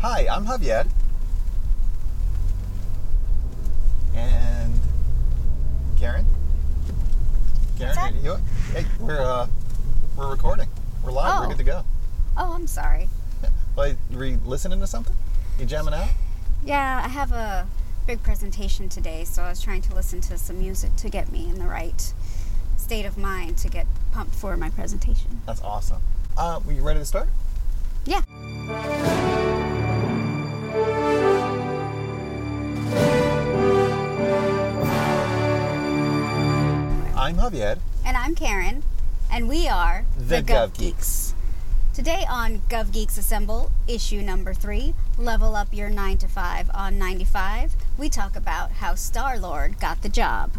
Hi, I'm Javier. And Karen? Karen, you, hey, we're uh, we're recording. We're live. We're Oh. good to go. Oh, I'm sorry. Like, were you listening to something? You jamming out? Yeah, I have a big presentation today, so I was trying to listen to some music to get me in the right state of mind to get pumped for my presentation. That's awesome. Uh, were you ready to start? I'm Karen, and we are The Gov Geeks. Today on Gov Geeks Assemble, issue number three, Level Up Your 9 to 5 on 95, we talk about how Star Lord got the job.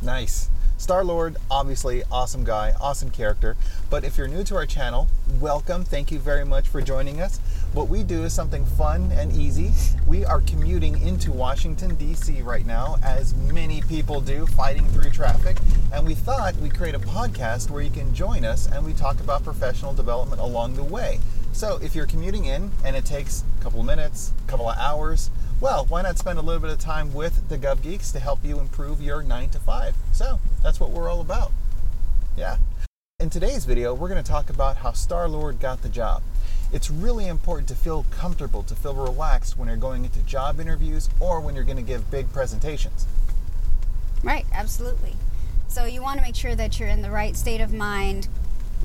Nice. Star Lord, obviously, awesome guy, awesome character. But if you're new to our channel, welcome. Thank you very much for joining us. What we do is something fun and easy. We are commuting into Washington, D.C. right now, as many people do, fighting through traffic. And we thought we'd create a podcast where you can join us and we talk about professional development along the way. So if you're commuting in and it takes a couple of minutes, a couple of hours, well, why not spend a little bit of time with the Gov Geeks to help you improve your 9 to 5? So, that's what we're all about. Yeah. In today's video, we're going to talk about how Star Lord got the job. It's really important to feel comfortable, to feel relaxed when you're going into job interviews or when you're going to give big presentations. Right, absolutely. So you want to make sure that you're in the right state of mind,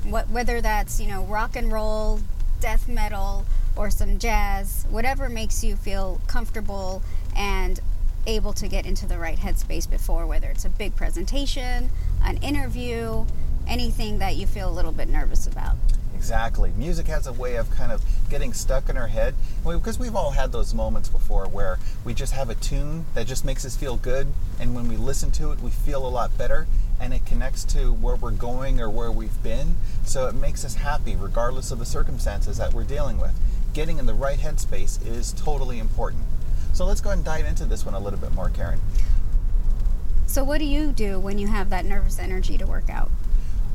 what, whether that's, you know, rock and roll, death metal, or some jazz, whatever makes you feel comfortable and able to get into the right headspace before, whether it's a big presentation, an interview, anything that you feel a little bit nervous about. Exactly. Music has a way of kind of getting stuck in our head because we've all had those moments before where we just have a tune that just makes us feel good, and when we listen to it, we feel a lot better, and it connects to where we're going or where we've been. So it makes us happy regardless of the circumstances that we're dealing with. Getting in the right headspace is totally important. So let's go ahead and dive into this one a little bit more, Karen. So, what do you do when you have that nervous energy to work out?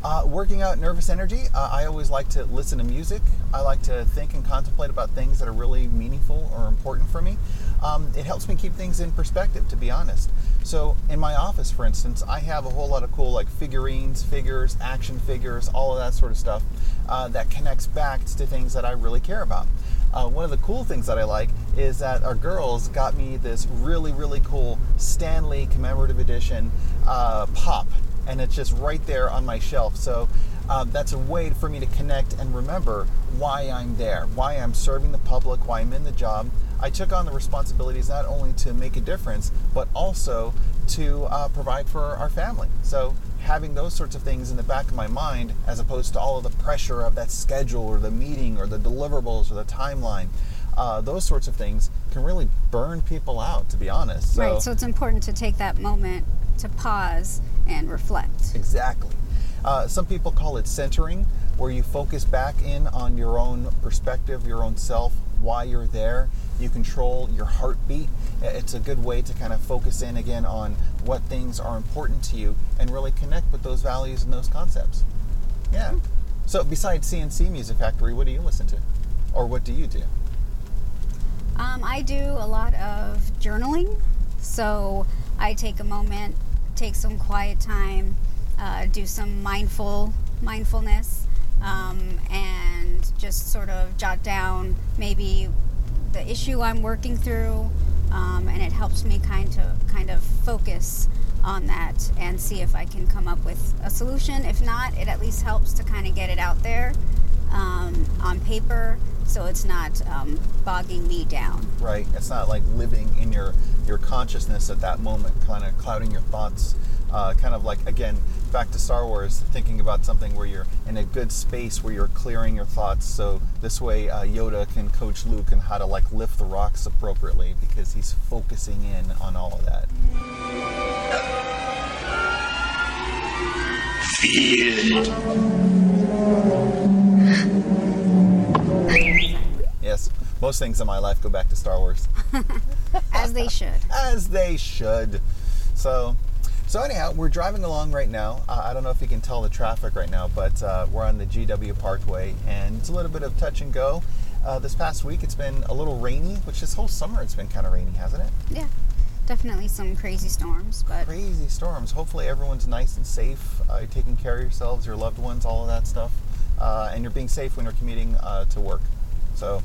Uh, working out nervous energy, uh, I always like to listen to music. I like to think and contemplate about things that are really meaningful or important for me. Um, it helps me keep things in perspective, to be honest. So, in my office, for instance, I have a whole lot of cool like figurines, figures, action figures, all of that sort of stuff uh, that connects back to things that I really care about. Uh, one of the cool things that I like is that our girls got me this really, really cool Stan Lee commemorative edition uh, pop and it's just right there on my shelf. So uh, that's a way for me to connect and remember why I'm there, why I'm serving the public, why I'm in the job. I took on the responsibilities not only to make a difference, but also to uh, provide for our family. So having those sorts of things in the back of my mind, as opposed to all of the pressure of that schedule or the meeting or the deliverables or the timeline. Uh, those sorts of things can really burn people out, to be honest. So, right, so it's important to take that moment to pause and reflect. Exactly. Uh, some people call it centering, where you focus back in on your own perspective, your own self, why you're there. You control your heartbeat. It's a good way to kind of focus in again on what things are important to you and really connect with those values and those concepts. Yeah. So, besides C+C Music Factory, what do you listen to? Or what do you do? Um, I do a lot of journaling, so I take a moment, take some quiet time, uh, do some mindful mindfulness, um, and just sort of jot down maybe the issue I'm working through, um, and it helps me kind of kind of focus on that and see if I can come up with a solution. If not, it at least helps to kind of get it out there um, on paper so it's not um, bogging me down. right? It's not like living in your your consciousness at that moment, kind of clouding your thoughts. Uh, kind of like again, back to Star Wars, thinking about something where you're in a good space where you're clearing your thoughts. So this way, uh, Yoda can coach Luke on how to like lift the rocks appropriately because he's focusing in on all of that. Feel most things in my life go back to Star Wars. As they should. as they should. So, so anyhow, we're driving along right now. Uh, I don't know if you can tell the traffic right now, but uh, we're on the GW Parkway, and it's a little bit of touch and go. Uh, this past week, it's been a little rainy, which this whole summer it's been kind of rainy, hasn't it? Yeah, definitely some crazy storms, but Crazy storms. Hopefully, everyone's nice and safe, uh, you're taking care of yourselves, your loved ones, all of that stuff, uh, and you're being safe when you're commuting uh, to work. So,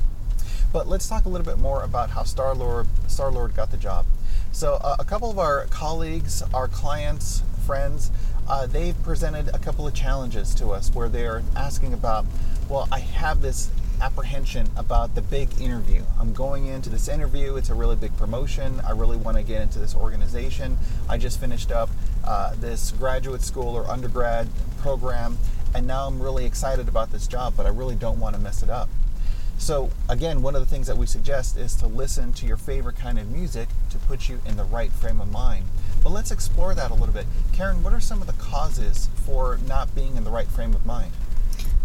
but let's talk a little bit more about how Star Lord Star Lord got the job. So, uh, a couple of our colleagues, our clients, friends, uh, they've presented a couple of challenges to us where they're asking about, well, I have this apprehension about the big interview. I'm going into this interview, it's a really big promotion. I really want to get into this organization. I just finished up uh, this graduate school or undergrad program, and now I'm really excited about this job, but I really don't want to mess it up. So, again, one of the things that we suggest is to listen to your favorite kind of music to put you in the right frame of mind. But let's explore that a little bit. Karen, what are some of the causes for not being in the right frame of mind?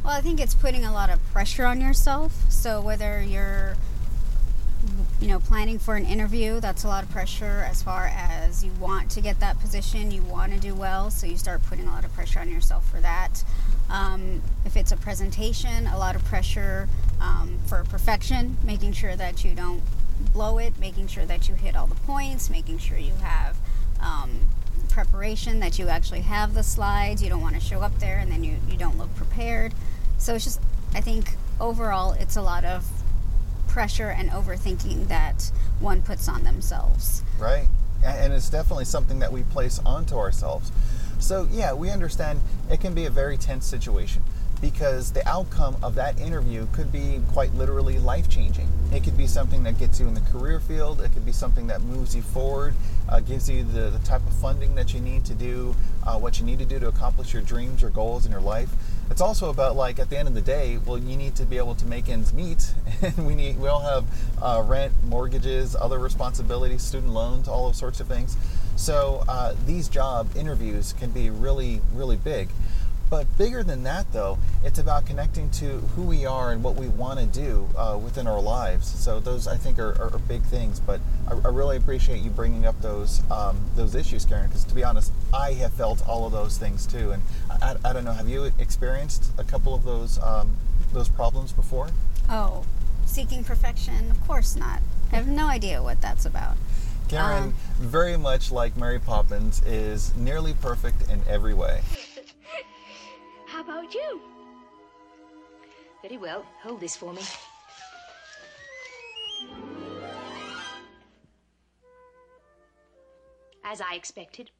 well, I think it's putting a lot of pressure on yourself. So whether you're you know planning for an interview that's a lot of pressure as far as you want to get that position you want to do well so you start putting a lot of pressure on yourself for that um, if it's a presentation a lot of pressure um, for perfection making sure that you don't blow it making sure that you hit all the points making sure you have um, preparation that you actually have the slides you don't want to show up there and then you, you don't look prepared so it's just i think overall it's a lot of pressure and overthinking that one puts on themselves. right? And it's definitely something that we place onto ourselves. So, yeah, we understand it can be a very tense situation because the outcome of that interview could be quite literally life changing. It could be something that gets you in the career field, it could be something that moves you forward, uh, gives you the, the type of funding that you need to do uh, what you need to do to accomplish your dreams, your goals in your life. It's also about like at the end of the day, well, you need to be able to make ends meet, and we need we all have uh, rent, mortgages, other responsibilities, student loans, all those sorts of things. So uh, these job interviews can be really, really big. But bigger than that, though, it's about connecting to who we are and what we want to do uh, within our lives. So those, I think, are, are, are big things. But I, I really appreciate you bringing up those um, those issues, Karen. Because to be honest, I have felt all of those things too. And I, I, I don't know, have you experienced a couple of those um, those problems before? Oh, seeking perfection? Of course not. I have no idea what that's about. Karen, Um. very much like Mary Poppins, is nearly perfect in every way. How about you? Very well. Hold this for me. As I expected,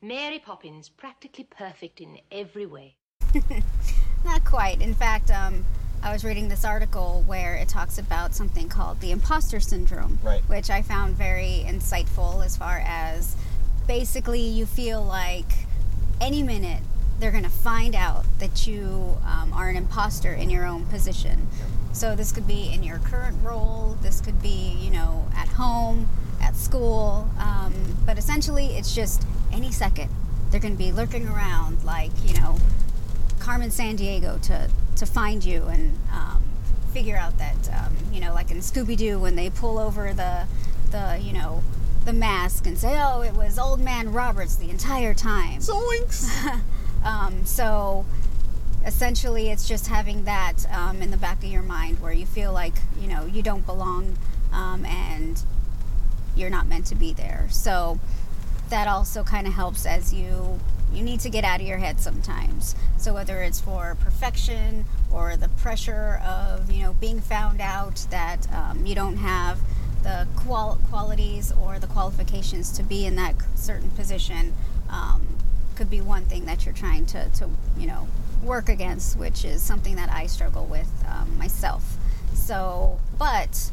Mary Poppins practically perfect in every way. Not quite. In fact, um, I was reading this article where it talks about something called the imposter syndrome, Right. which I found very insightful as far as basically you feel like any minute they're going to find out that you um, are an imposter in your own position. So this could be in your current role, this could be, you know, at home, at school, um, but essentially it's just any second they're going to be lurking around like, you know, Carmen Sandiego to to find you and um, figure out that um, you know, like in Scooby Doo when they pull over the the you know the mask and say, oh, it was Old Man Roberts the entire time. Zoinks! Um, so essentially, it's just having that um, in the back of your mind where you feel like you know you don't belong um, and you're not meant to be there. So that also kind of helps as you you need to get out of your head sometimes. So whether it's for perfection or the pressure of you know being found out that um, you don't have the qual- qualities or the qualifications to be in that certain position um, could be one thing that you're trying to, to you know work against which is something that i struggle with um, myself. So but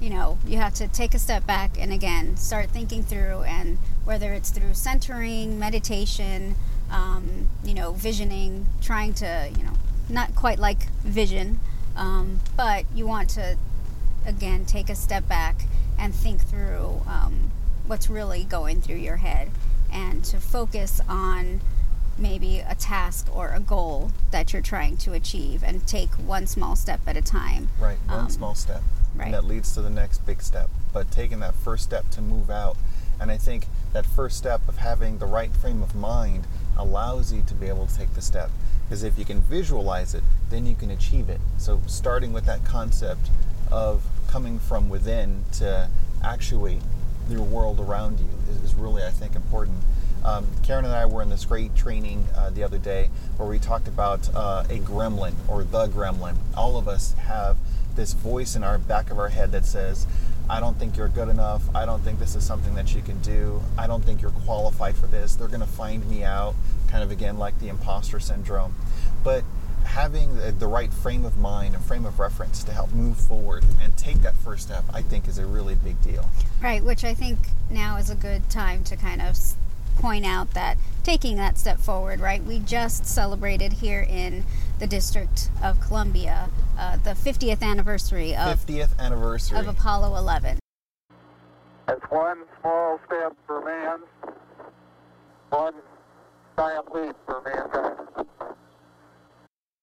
you know you have to take a step back and again start thinking through and whether it's through centering meditation um, you know visioning trying to you know not quite like vision um, but you want to again take a step back and think through um, what's really going through your head and to focus on maybe a task or a goal that you're trying to achieve and take one small step at a time Right, one Um, small step. right. And that leads to the next big step. But taking that first step to move out. And I think that first step of having the right frame of mind allows you to be able to take the step. Because if you can visualize it, then you can achieve it. So starting with that concept of coming from within to actuate your world around you is, is really, I think, important. Um, Karen and I were in this great training uh, the other day where we talked about uh, a gremlin or the gremlin. All of us have this voice in our back of our head that says, I don't think you're good enough. I don't think this is something that you can do. I don't think you're qualified for this. They're going to find me out. Kind of again like the imposter syndrome. But having the, the, right frame of mind and frame of reference to help move forward and take that first step, I think is a really big deal. Right, which I think now is a good time to kind of point out that taking that step forward, right? We just celebrated here in the District of Columbia uh, the 50th anniversary of 50th anniversary of Apollo 11. It's one small step for man, one giant leap for mankind.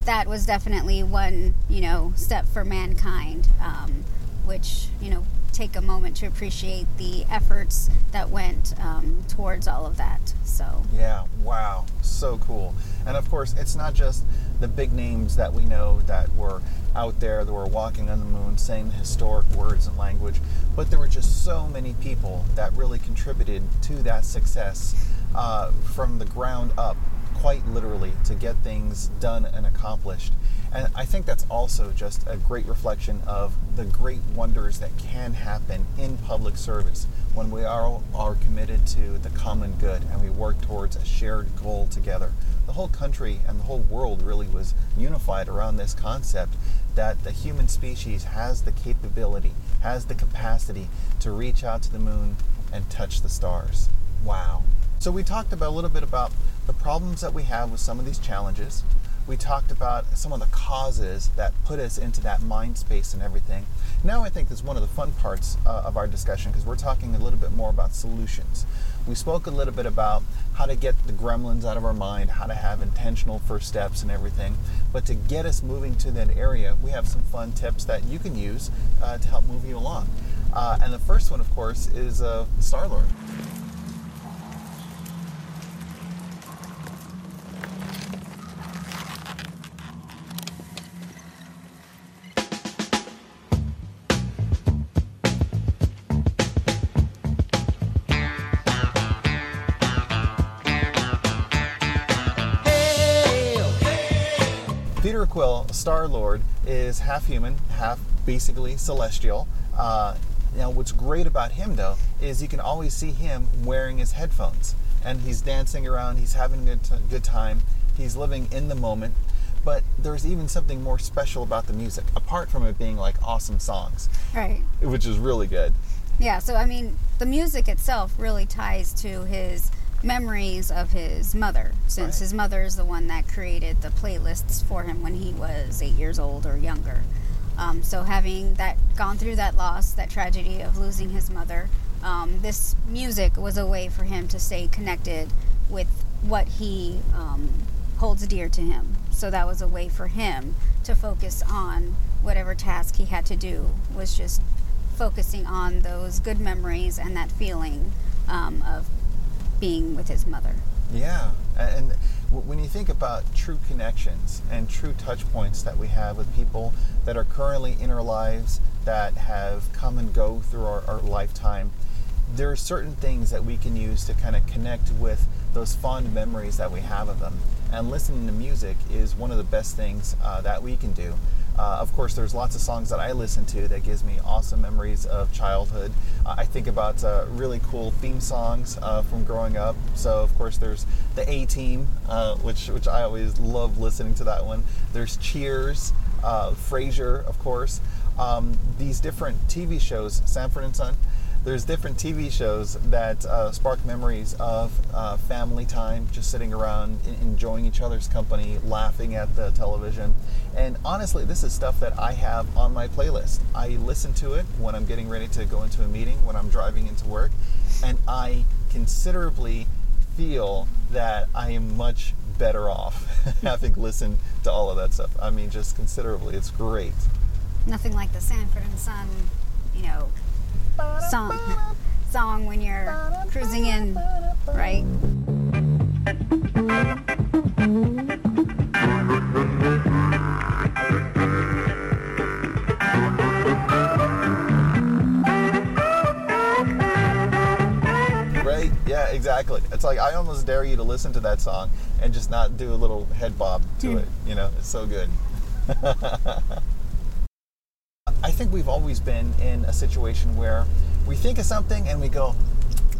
That was definitely one, you know, step for mankind, um, which you know take a moment to appreciate the efforts that went um, towards all of that. So yeah, wow, so cool. And of course, it's not just the big names that we know that were out there that were walking on the moon, saying the historic words and language, but there were just so many people that really contributed to that success uh, from the ground up, quite literally, to get things done and accomplished. And I think that's also just a great reflection of the great wonders that can happen in public service when we are, are committed to the common good and we work towards a shared goal together. The whole country and the whole world really was unified around this concept that the human species has the capability, has the capacity to reach out to the moon and touch the stars. Wow. So we talked about a little bit about the problems that we have with some of these challenges we talked about some of the causes that put us into that mind space and everything. Now I think is one of the fun parts uh, of our discussion because we're talking a little bit more about solutions. We spoke a little bit about how to get the gremlins out of our mind, how to have intentional first steps and everything. But to get us moving to that area, we have some fun tips that you can use uh, to help move you along. Uh, and the first one, of course, is uh, Star Lord. Peter Quill, Star Lord, is half human, half basically celestial. Uh, now, what's great about him, though, is you can always see him wearing his headphones, and he's dancing around. He's having a good, t- good time. He's living in the moment. But there's even something more special about the music, apart from it being like awesome songs, right, which is really good. Yeah. So I mean, the music itself really ties to his memories of his mother, since right. his mother is the one that created the playlists for him when he was eight years old or younger. Um, so having that gone through that loss, that tragedy of losing his mother, um, this music was a way for him to stay connected with what he um, holds dear to him. So that was a way for him to focus on whatever task he had to do. Was just focusing on those good memories and that feeling um, of being with his mother. Yeah, and when you think about true connections and true touch points that we have with people that are currently in our lives that have come and go through our, our lifetime, there are certain things that we can use to kind of connect with those fond memories that we have of them. And listening to music is one of the best things uh, that we can do. Uh, of course, there's lots of songs that I listen to that gives me awesome memories of childhood. Uh, I think about uh, really cool theme songs uh, from growing up. So, of course, there's the A Team, uh, which which I always love listening to that one. There's Cheers, uh, Frasier, of course. Um, these different TV shows, Sanford and Son there's different TV shows that uh, spark memories of uh, family time, just sitting around, enjoying each other's company, laughing at the television. And honestly, this is stuff that I have on my playlist. I listen to it when I'm getting ready to go into a meeting, when I'm driving into work, and I considerably feel that I am much better off having listened to all of that stuff. I mean, just considerably. It's great. Nothing like the Sanford and Son, you know, song song when you're cruising in, right? Right? Yeah, exactly. It's like I almost dare you to listen to that song and just not do a little head bob to hmm. it. You know, it's so good. We've always been in a situation where we think of something and we go,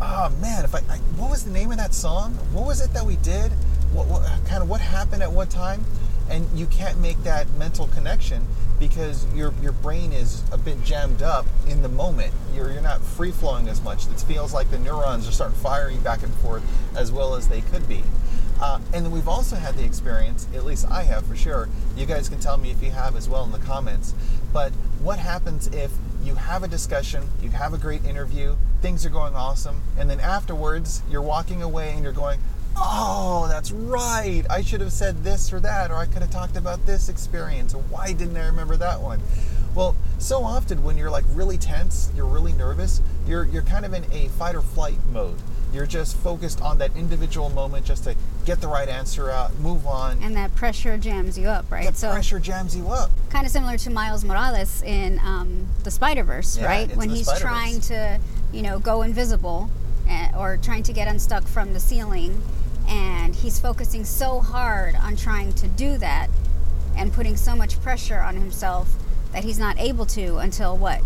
"Oh man, if I, I what was the name of that song? What was it that we did? What, what kind of what happened at what time?" And you can't make that mental connection because your your brain is a bit jammed up in the moment. You're you're not free flowing as much. It feels like the neurons are starting firing back and forth as well as they could be. Uh, and then we've also had the experience, at least I have for sure. You guys can tell me if you have as well in the comments. But what happens if you have a discussion, you have a great interview, things are going awesome, and then afterwards you're walking away and you're going, oh, that's right. I should have said this or that, or I could have talked about this experience, why didn't I remember that one? Well, so often when you're like really tense, you're really nervous, you're, you're kind of in a fight or flight mode. You're just focused on that individual moment just to get the right answer out, move on. And that pressure jams you up, right? The so pressure jams you up. kind of similar to Miles Morales in um, the Spider Verse, Yeah, right? When he's trying to, you know, go invisible, uh, or trying to get unstuck from the ceiling, and he's focusing so hard on trying to do that, and putting so much pressure on himself that he's not able to until what?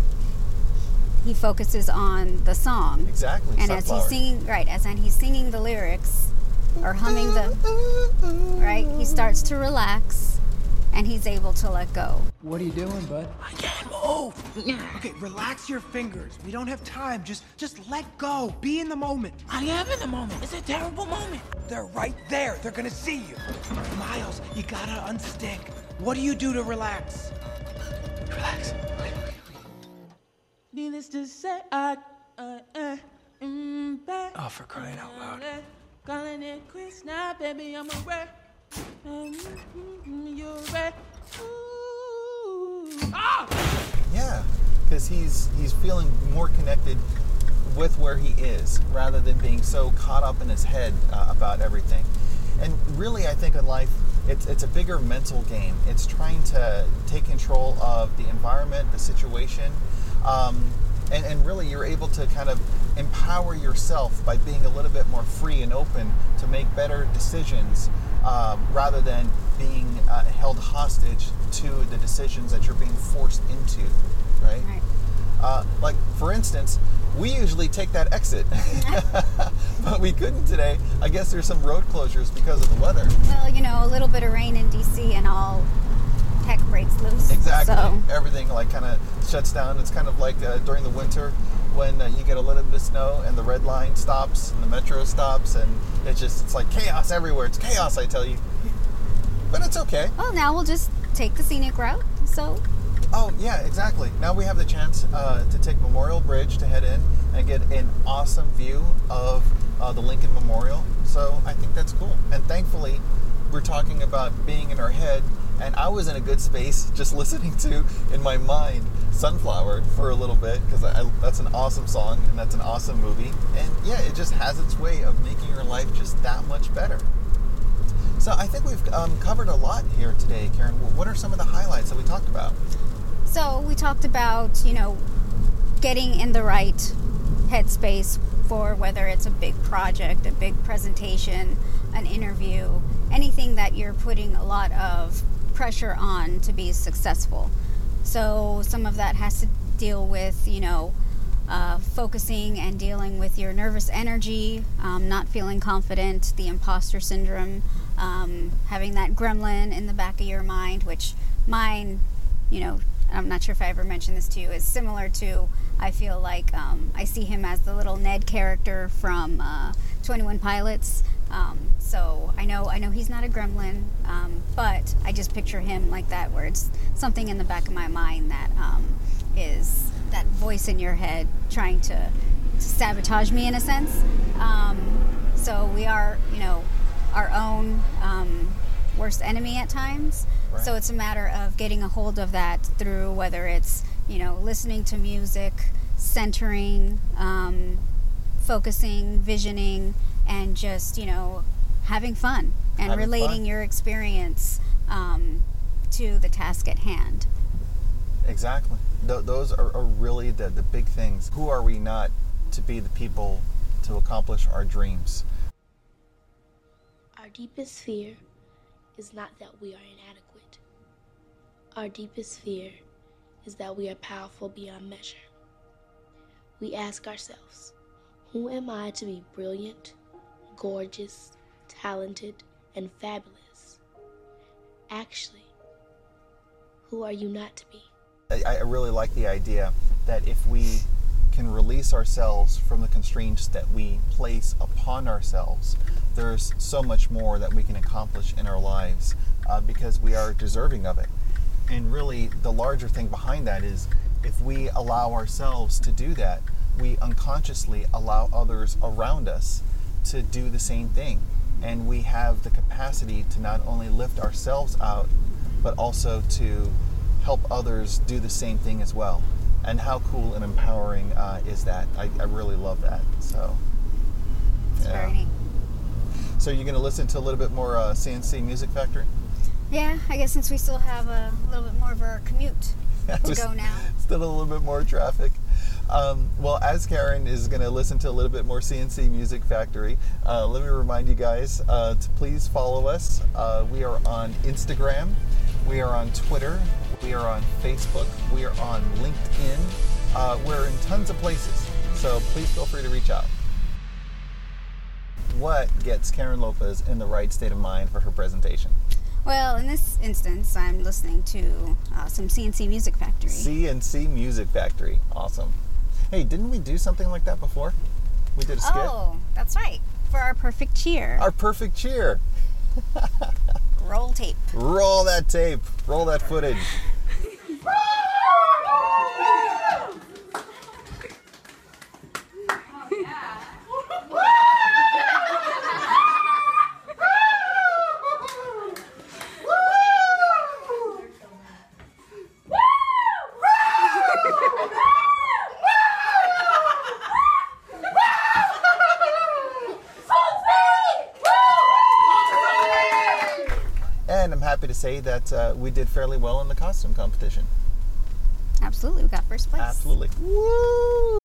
He focuses on the song. Exactly. And as he's singing, right, as and he's singing the lyrics or humming the, right, he starts to relax and he's able to let go. What are you doing, bud? I can't move. Okay, relax your fingers. We don't have time. Just just let go. Be in the moment. I am in the moment. It's a terrible moment. They're right there. They're gonna see you. Miles, you gotta unstick. What do you do to relax? Relax. Needless to say, I, uh, uh, mm, back. Oh, for crying out loud. Calling it quits now, baby, I'm a wreck. Mm, mm, mm, You're a. Ooh. Ah! Yeah, because he's he's feeling more connected with where he is rather than being so caught up in his head uh, about everything. And really, I think in life, it's it's a bigger mental game. It's trying to take control of the environment, the situation, um, and and really, you're able to kind of empower yourself by being a little bit more free and open to make better decisions um, rather than being uh, held hostage to the decisions that you're being forced into, right? Right. Uh, like, for instance, we usually take that exit, but we couldn't today. I guess there's some road closures because of the weather. Well, you know, a little bit of rain in DC and all heck breaks loose. Exactly. So, Everything like kind of shuts down. It's kind of like uh, during the winter when uh, you get a little bit of snow and the red line stops and the metro stops and it's just it's like chaos everywhere. It's chaos, I tell you. But it's okay. well, now we'll just take the scenic route. So, Oh yeah, exactly. Now we have the chance uh, to take Memorial Bridge to head in and get an awesome view of uh, the Lincoln Memorial. So I think that's cool. And thankfully, we're talking about being in our head, and I was in a good space just listening to in my mind Sunflower for a little bit because that's an awesome song and that's an awesome movie. And yeah, it just has its way of making your life just that much better. So I think we've um, covered a lot here today, Karen. What are some of the highlights that we talked about? so we talked about, you know, getting in the right headspace for whether it's a big project, a big presentation, an interview, anything that you're putting a lot of pressure on to be successful. So some of that has to deal with, you know, uh, focusing and dealing with your nervous energy, um, not feeling confident, the imposter syndrome, um, having that gremlin in the back of your mind, which mine, you know, I'm not sure if I ever mentioned this to you, is similar to, I feel like um, I see him as the little Ned character from uh, 21 Pilots. Um, so I know I know he's not a gremlin, um, but I just picture him like that, where it's something in the back of my mind that um, is that voice in your head trying to, to sabotage me in a sense. Um, so we are, you know, our own um, worst enemy at times. So it's a matter of getting a hold of that through whether it's you know listening to music, centering, um, focusing, visioning, and just you know having fun and Having relating fun. your experience um, to the task at hand. Exactly. Th- those are, are really the, the big things. Who are we not to be the people to accomplish our dreams? Our deepest fear is not that we are inadequate. Our deepest fear is that we are powerful beyond measure. We ask ourselves, who am I to be brilliant, gorgeous, talented, and fabulous? Actually, who are you not to be? I, I really like the idea that if we can release ourselves from the constraints that we place upon ourselves, there's so much more that we can accomplish in our lives uh, because we are deserving of it. And really, the larger thing behind that is if we allow ourselves to do that, we unconsciously allow others around us to do the same thing. And we have the capacity to not only lift ourselves out, but also to help others do the same thing as well. And how cool and empowering uh, is that? I, I really love that. So, It's very neat. So you're going to listen to a little bit more uh, C+C Music Factory? Yeah, I guess since we still have a little bit more of our commute to go now. Still a little bit more traffic. Um, well, as Karen is going to listen to a little bit more C+C Music Factory, uh, let me remind you guys uh, to please follow us. Uh, we are on Instagram, we are on Twitter, we are on Facebook, we are on LinkedIn. Uh, we're in tons of places, so please feel free to reach out. What gets Karen Lopez in the right state of mind for her presentation? Well, in this instance, I'm listening to uh, some C+C Music Factory. C+C Music Factory. Awesome. Hey, didn't we do something like that before? We did a skit. Oh, that's right. For our perfect cheer. Our perfect cheer. Roll tape. Roll that tape. Roll that footage. Say that uh, we did fairly well in the costume competition. Absolutely, we got first place. Absolutely. Woo!